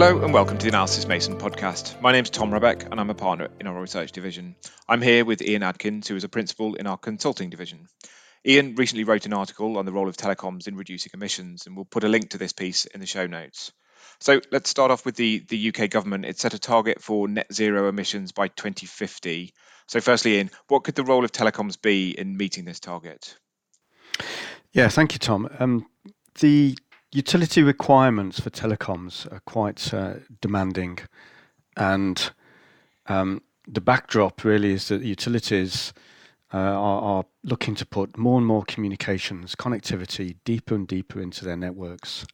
Hello and welcome to the Analysys Mason podcast. My name is Tom Rebbeck and I'm a partner in our research division. I'm here with Ian Adkins, who is a principal in our consulting division. Ian recently wrote an article on the role of telecoms in reducing emissions, and we'll put a link to this piece in the show notes. So let's start off with the, the UK government. It set a target for net zero emissions by 2050. So, firstly, Ian, what could the role of telecoms be in meeting this target? Yeah, thank you, Tom. Um, the utility requirements for telecoms are quite uh, demanding, and um, the backdrop really is that utilities uh, are, are, looking to put more and more communications, connectivity deeper and deeper into their networks.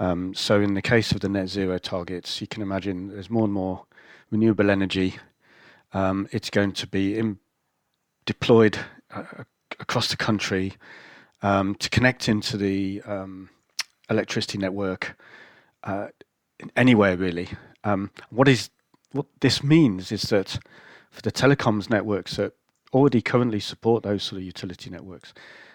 Um, so, in the case of the net zero targets, you can imagine there's more and more renewable energy. Um, it's going to be in, deployed uh, across the country um, to connect into the um, electricity network uh, anywhere really. Um, what is what this means is that for the telecoms networks that already currently support those sort of utility networks,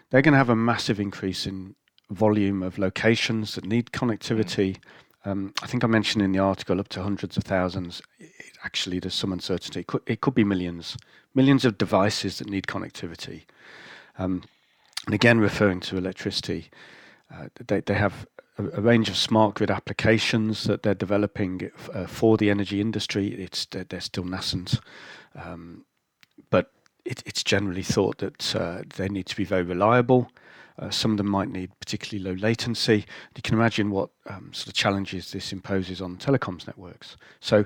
they're going to have a massive increase in volume of locations that need connectivity. Um, I think I mentioned in the article up to hundreds of thousands. It, actually, there's some uncertainty. It could, it could, be millions, millions of devices that need connectivity. Um, and again, referring to electricity, they, they have a, a, range of smart grid applications that they're developing uh, for the energy industry. It's they're, they're still nascent, um, but it, it's generally thought that uh, they need to be very reliable. Uh, some of them might need particularly low latency. You can imagine what um, sort of challenges this imposes on telecoms networks. So,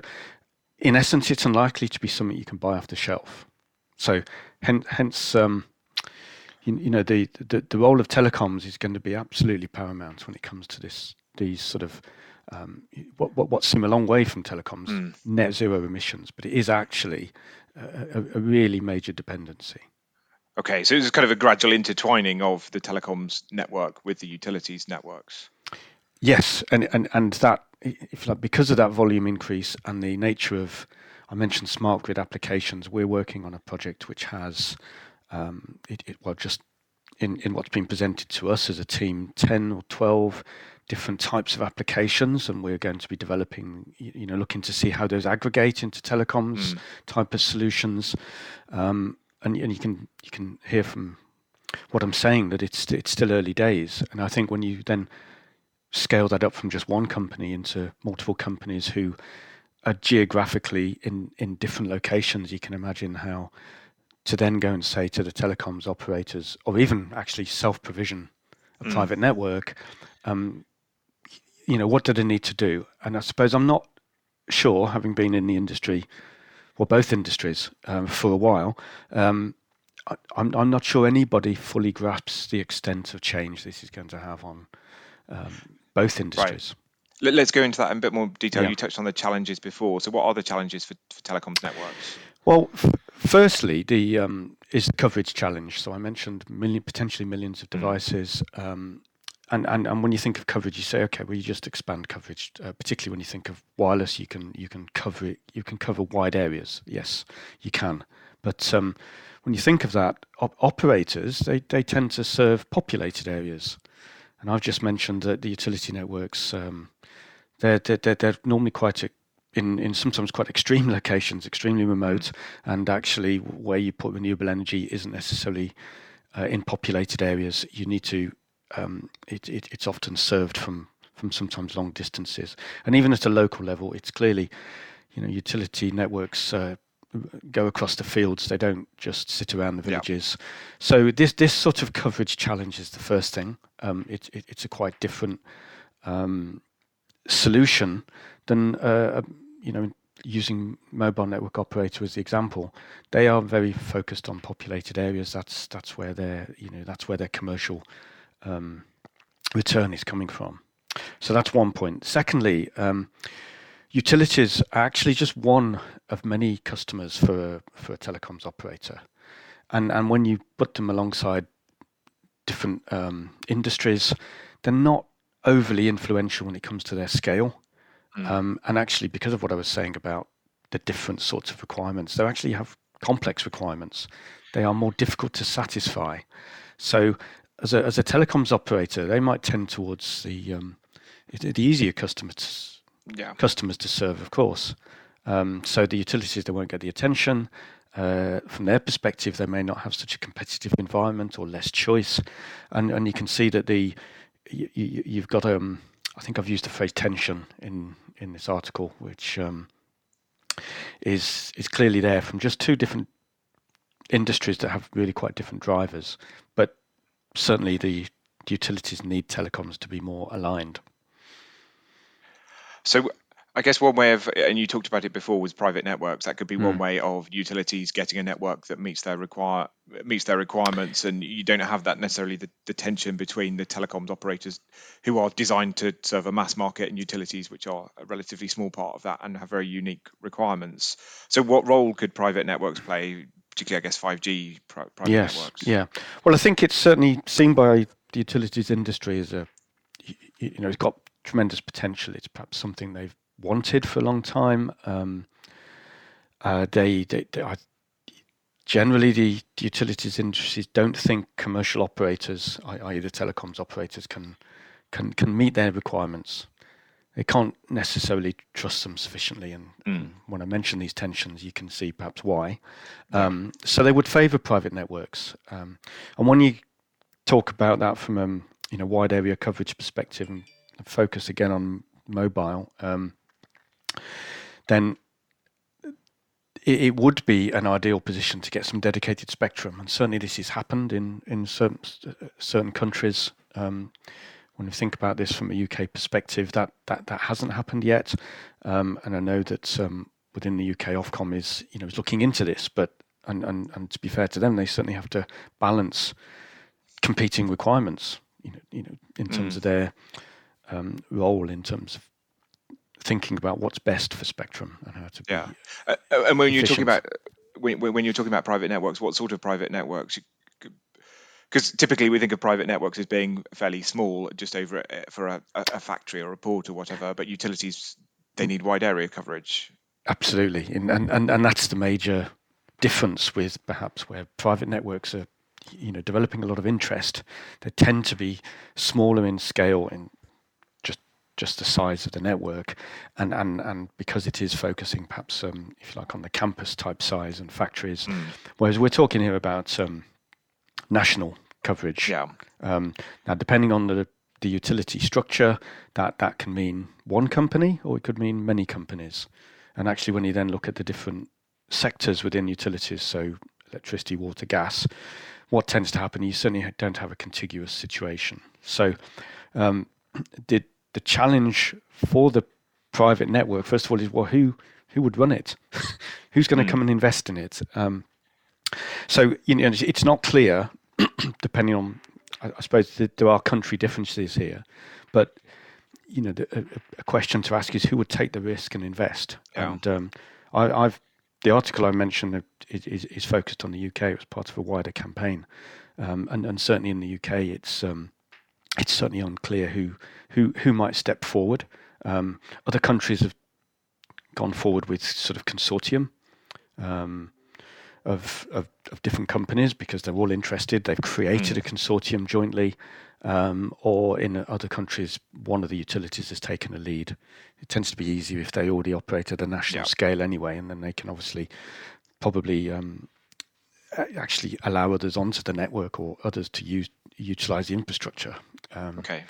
in essence, it's unlikely to be something you can buy off the shelf. So, hence, hence um, you, you know, the, the, the role of telecoms is going to be absolutely paramount when it comes to this these sort of um, what, what, what seem a long way from telecoms, mm. net zero emissions, but it is actually a, a, really major dependency. Okay, so it's kind of a gradual intertwining of the telecoms network with the utilities networks. Yes, and and and that if like because of that volume increase and the nature of I mentioned smart grid applications, we're working on a project which has um, it, it, well, just in, in what's been presented to us as a team, 10 or 12 different types of applications, and we're going to be developing, you know, looking to see how those aggregate into telecoms mm. type of solutions. Um, and, and you can you can hear from what I'm saying that it's it's still early days, and I think when you then scale that up from just one company into multiple companies who are geographically in in different locations, you can imagine how to then go and say to the telecoms operators, or even actually self-provision a mm. private network, um, you know, what do they need to do? And I suppose I'm not sure, having been in the industry, or both industries um, for a while, um, I, am I'm, I'm not sure anybody fully grasps the extent of change this is going to have on um, both industries. Right. Let's go into that in a bit more detail. Yeah. You touched on the challenges before. So, what are the challenges for, for telecoms networks? Well, firstly, the um, is the coverage challenge. So I mentioned million, potentially millions of mm. devices. Um, and, and, and when you think of coverage, you say, okay, well, you just expand coverage. Uh, particularly when you think of wireless, you can you can cover it, you can cover wide areas. Yes, you can. But um, when you think of that, op- operators they, they tend to serve populated areas, and I've just mentioned that the utility networks um, they're, they're they're normally quite a, in, in sometimes quite extreme locations, extremely remote, and actually where you put renewable energy isn't necessarily uh, in populated areas. You need to, um, it, it, it's often served from, from sometimes long distances. And even at a local level, it's clearly, you know, utility networks uh, go across the fields. They don't just sit around the villages. Yeah. So this this sort of coverage challenge is the first thing. Um, it, it, it's a quite different um, solution than uh, you know, using mobile network operator as the example, they are very focused on populated areas. That's that's where their you know that's where their commercial um, return is coming from. So that's one point. Secondly, um, utilities are actually just one of many customers for a, for a telecoms operator, and and when you put them alongside different um, industries, they're not overly influential when it comes to their scale. Mm. Um, and actually, because of what I was saying about the different sorts of requirements, they actually have complex requirements. They are more difficult to satisfy. So, as a, as a telecoms operator, they might tend towards the um, the easier customer yeah. customers to serve, of course. Um, so the utilities they won't get the attention. Uh, from their perspective, they may not have such a competitive environment or less choice, and and you can see that the you, have got um I think I've used the phrase tension in in this article, which um, is is clearly there from just two different industries that have really quite different drivers, but certainly the utilities need telecoms to be more aligned. So I guess one way of, and you talked about it before, was private networks. That could be mm. one hmm. way of utilities getting a network that meets their require meets their requirements, and you don't have that necessarily the, the tension between the telecoms operators who are designed to serve a mass market and utilities which are a relatively small part of that and have very unique requirements. So, what role could private networks play? Particularly, I guess, 5G private yes, networks. Yeah. Well, I think it's certainly seen by the utilities industry as a, you know, it's got tremendous potential. It's perhaps something they've wanted for a long time. Um, uh, they, they, they generally the, the, utilities industries don't think commercial operators, i.e., the telecoms operators, can can can meet their requirements. They can't necessarily trust them sufficiently, and, mm. and when I mention these tensions, you can see perhaps why. Um, so they would favour private networks, um, and when you talk about that from a um, you know wide area coverage perspective and focus again on mobile, um, then it, it, would be an ideal position to get some dedicated spectrum. And certainly this has happened in, in certain, certain countries. Um, when you think about this from a UK perspective, that, that, that hasn't happened yet. Um, and I know that um, within the UK, Ofcom is, you know, is looking into this, but and, and, and to be fair to them, they certainly have to balance competing requirements, you know, you know in terms mm. of their um, role in terms of thinking about what's best for Spectrum and how to yeah. Uh, and when efficient. you're talking about when, when you're talking about private networks, what sort of private networks? Because typically we think of private networks as being fairly small, just over uh, for a, a factory or a port or whatever. But utilities they need wide area coverage. Absolutely, and and and that's the major difference with perhaps where private networks are you know developing a lot of interest they tend to be smaller in scale in just the size of the network, and and and because it is focusing perhaps um, if you like on the campus type size and factories, mm. whereas we're talking here about um, national coverage. Yeah. Um, now, depending on the the utility structure, that that can mean one company or it could mean many companies. And actually, when you then look at the different sectors within utilities, so electricity, water, gas, what tends to happen, you certainly don't have a contiguous situation. So, um, did the challenge for the private network, first of all, is well, who who would run it? Who's going to mm. come and invest in it? Um, so you know, it's not clear, depending on, I, I suppose there are country differences here, but you know, the, a, a, question to ask is who would take the risk and invest? Yeah. And um, I, have the article I mentioned is, is, is, focused on the UK. It was part of a wider campaign, um, and, and certainly in the UK, it's um, it's certainly unclear who who who might step forward. Um, other countries have gone forward with sort of consortium um, of, of, of different companies because they're all interested. They've created mm. a consortium jointly, um, or in other countries, one of the utilities has taken a lead. It tends to be easier if they already operate at a national yep. scale anyway, and then they can obviously probably um, actually allow others onto the network or others to use utilize the infrastructure. Um, okay.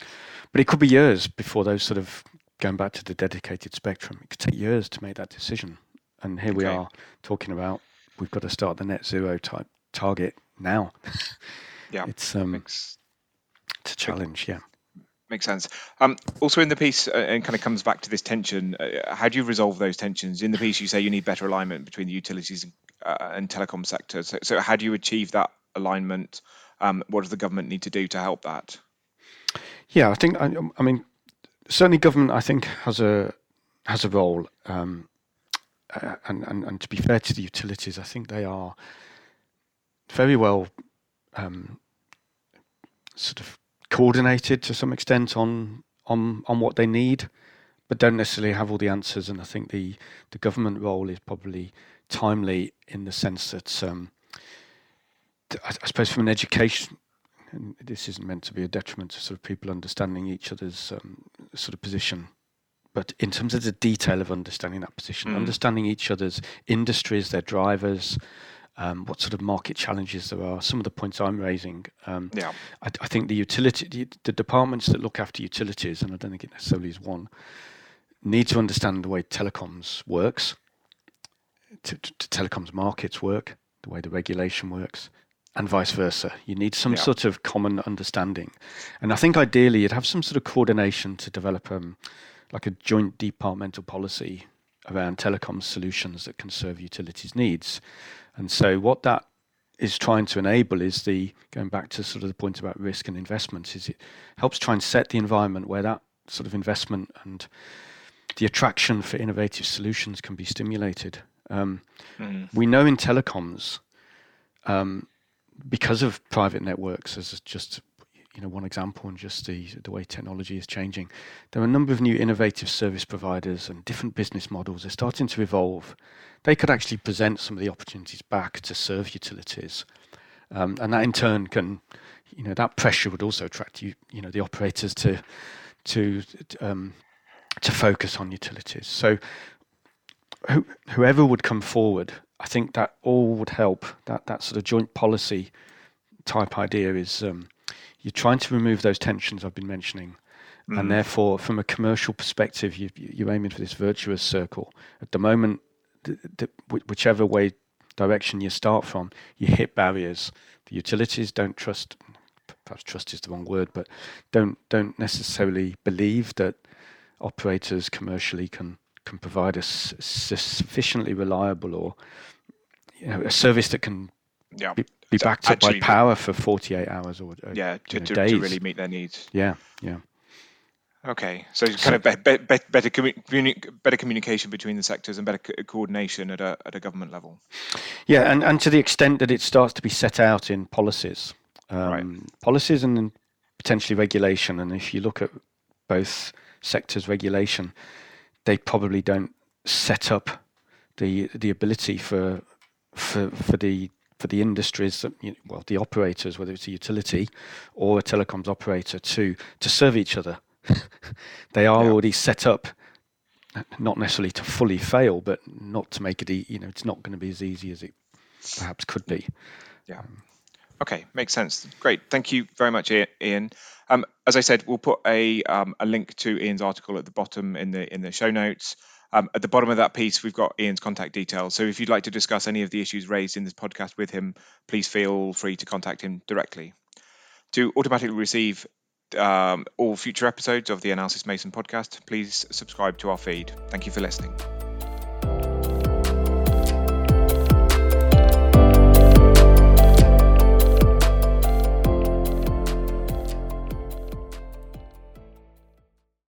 But it could be years before those sort of going back to the dedicated spectrum. It could take years to make that decision. And here okay. we are talking about we've got to start the net zero type target now. yeah, it's um, Makes, it's a challenge. Yeah. Makes sense. Um, also, in the piece, uh, and kind of comes back to this tension. Uh, how do you resolve those tensions? In the piece, you say you need better alignment between the utilities and, uh, and telecom sectors. So, so, how do you achieve that alignment? Um, what does the government need to do to help that? Yeah, I think I, I mean certainly government I think has a has a role, um, uh, and, and and to be fair to the utilities, I think they are very well um, sort of coordinated to some extent on on on what they need, but don't necessarily have all the answers. And I think the the government role is probably timely in the sense that um, I, I suppose from an education and this isn't meant to be a detriment to sort of people understanding each other's um, sort of position but in terms of the detail of understanding that position, Mm. understanding each other's industries, their drivers, um, what sort of market challenges there are, some of the points I'm raising. Um, Yeah. I, I think the utility, the, the departments that look after utilities, and I don't think it necessarily is one, need to understand the way telecoms works, to, to, telecoms markets work, the way the regulation works, and vice versa. You need some Yeah. sort of common understanding, and I think ideally you'd have some sort of coordination to develop um, like a joint departmental policy around telecoms solutions that can serve utilities needs. And so what that is trying to enable is the going back to sort of the point about risk and investment is it helps try and set the environment where that sort of investment and the attraction for innovative solutions can be stimulated. Um, Mm. we know in telecoms, um, because of private networks, as just you know one example, and just the the way technology is changing, there are a number of new innovative service providers and different business models are starting to evolve. They could actually present some of the opportunities back to serve utilities, um, and that in turn can, you know, that pressure would also attract you, you know, the operators to to um, to focus on utilities. So who, whoever would come forward, I think that all would help. That that sort of joint policy type idea is um, you're trying to remove those tensions I've been mentioning, Mm. and therefore, from a commercial perspective, you, you- you're aiming for this virtuous circle. At the moment, th- th- wh- whichever way direction you start from, you hit barriers. The utilities don't trust. Perhaps trust is the wrong word, but don't don't necessarily believe that operators commercially can can provide a sufficiently reliable or you know a service that can Yeah. be, be So backed up by power for 48 hours or Yeah. To, know, to, days. to really meet their needs. yeah yeah Okay, so it's kind of be, be, be, better communi- better communication between the sectors and better co- coordination at a at a government level. yeah and, and to the extent that it starts to be set out in policies um, Right. policies and potentially regulation and if you look at both sectors regulation they probably don't set up the the ability for for for the for the industries that you know, well the operators whether it's a utility or a telecoms operator to to serve each other. They are Yeah. already set up not necessarily to fully fail but not to make it e- you know it's not going to be as easy as it perhaps could be um, Okay, makes sense. Great, thank you very much, Ian. Um, as I said, we'll put a um, a link to Ian's article at the bottom in the in the show notes. Um, at the bottom of that piece, we've got Ian's contact details. So if you'd like to discuss any of the issues raised in this podcast with him, please feel free to contact him directly. To automatically receive um, all future episodes of the Analysys Mason podcast, please subscribe to our feed. Thank you for listening.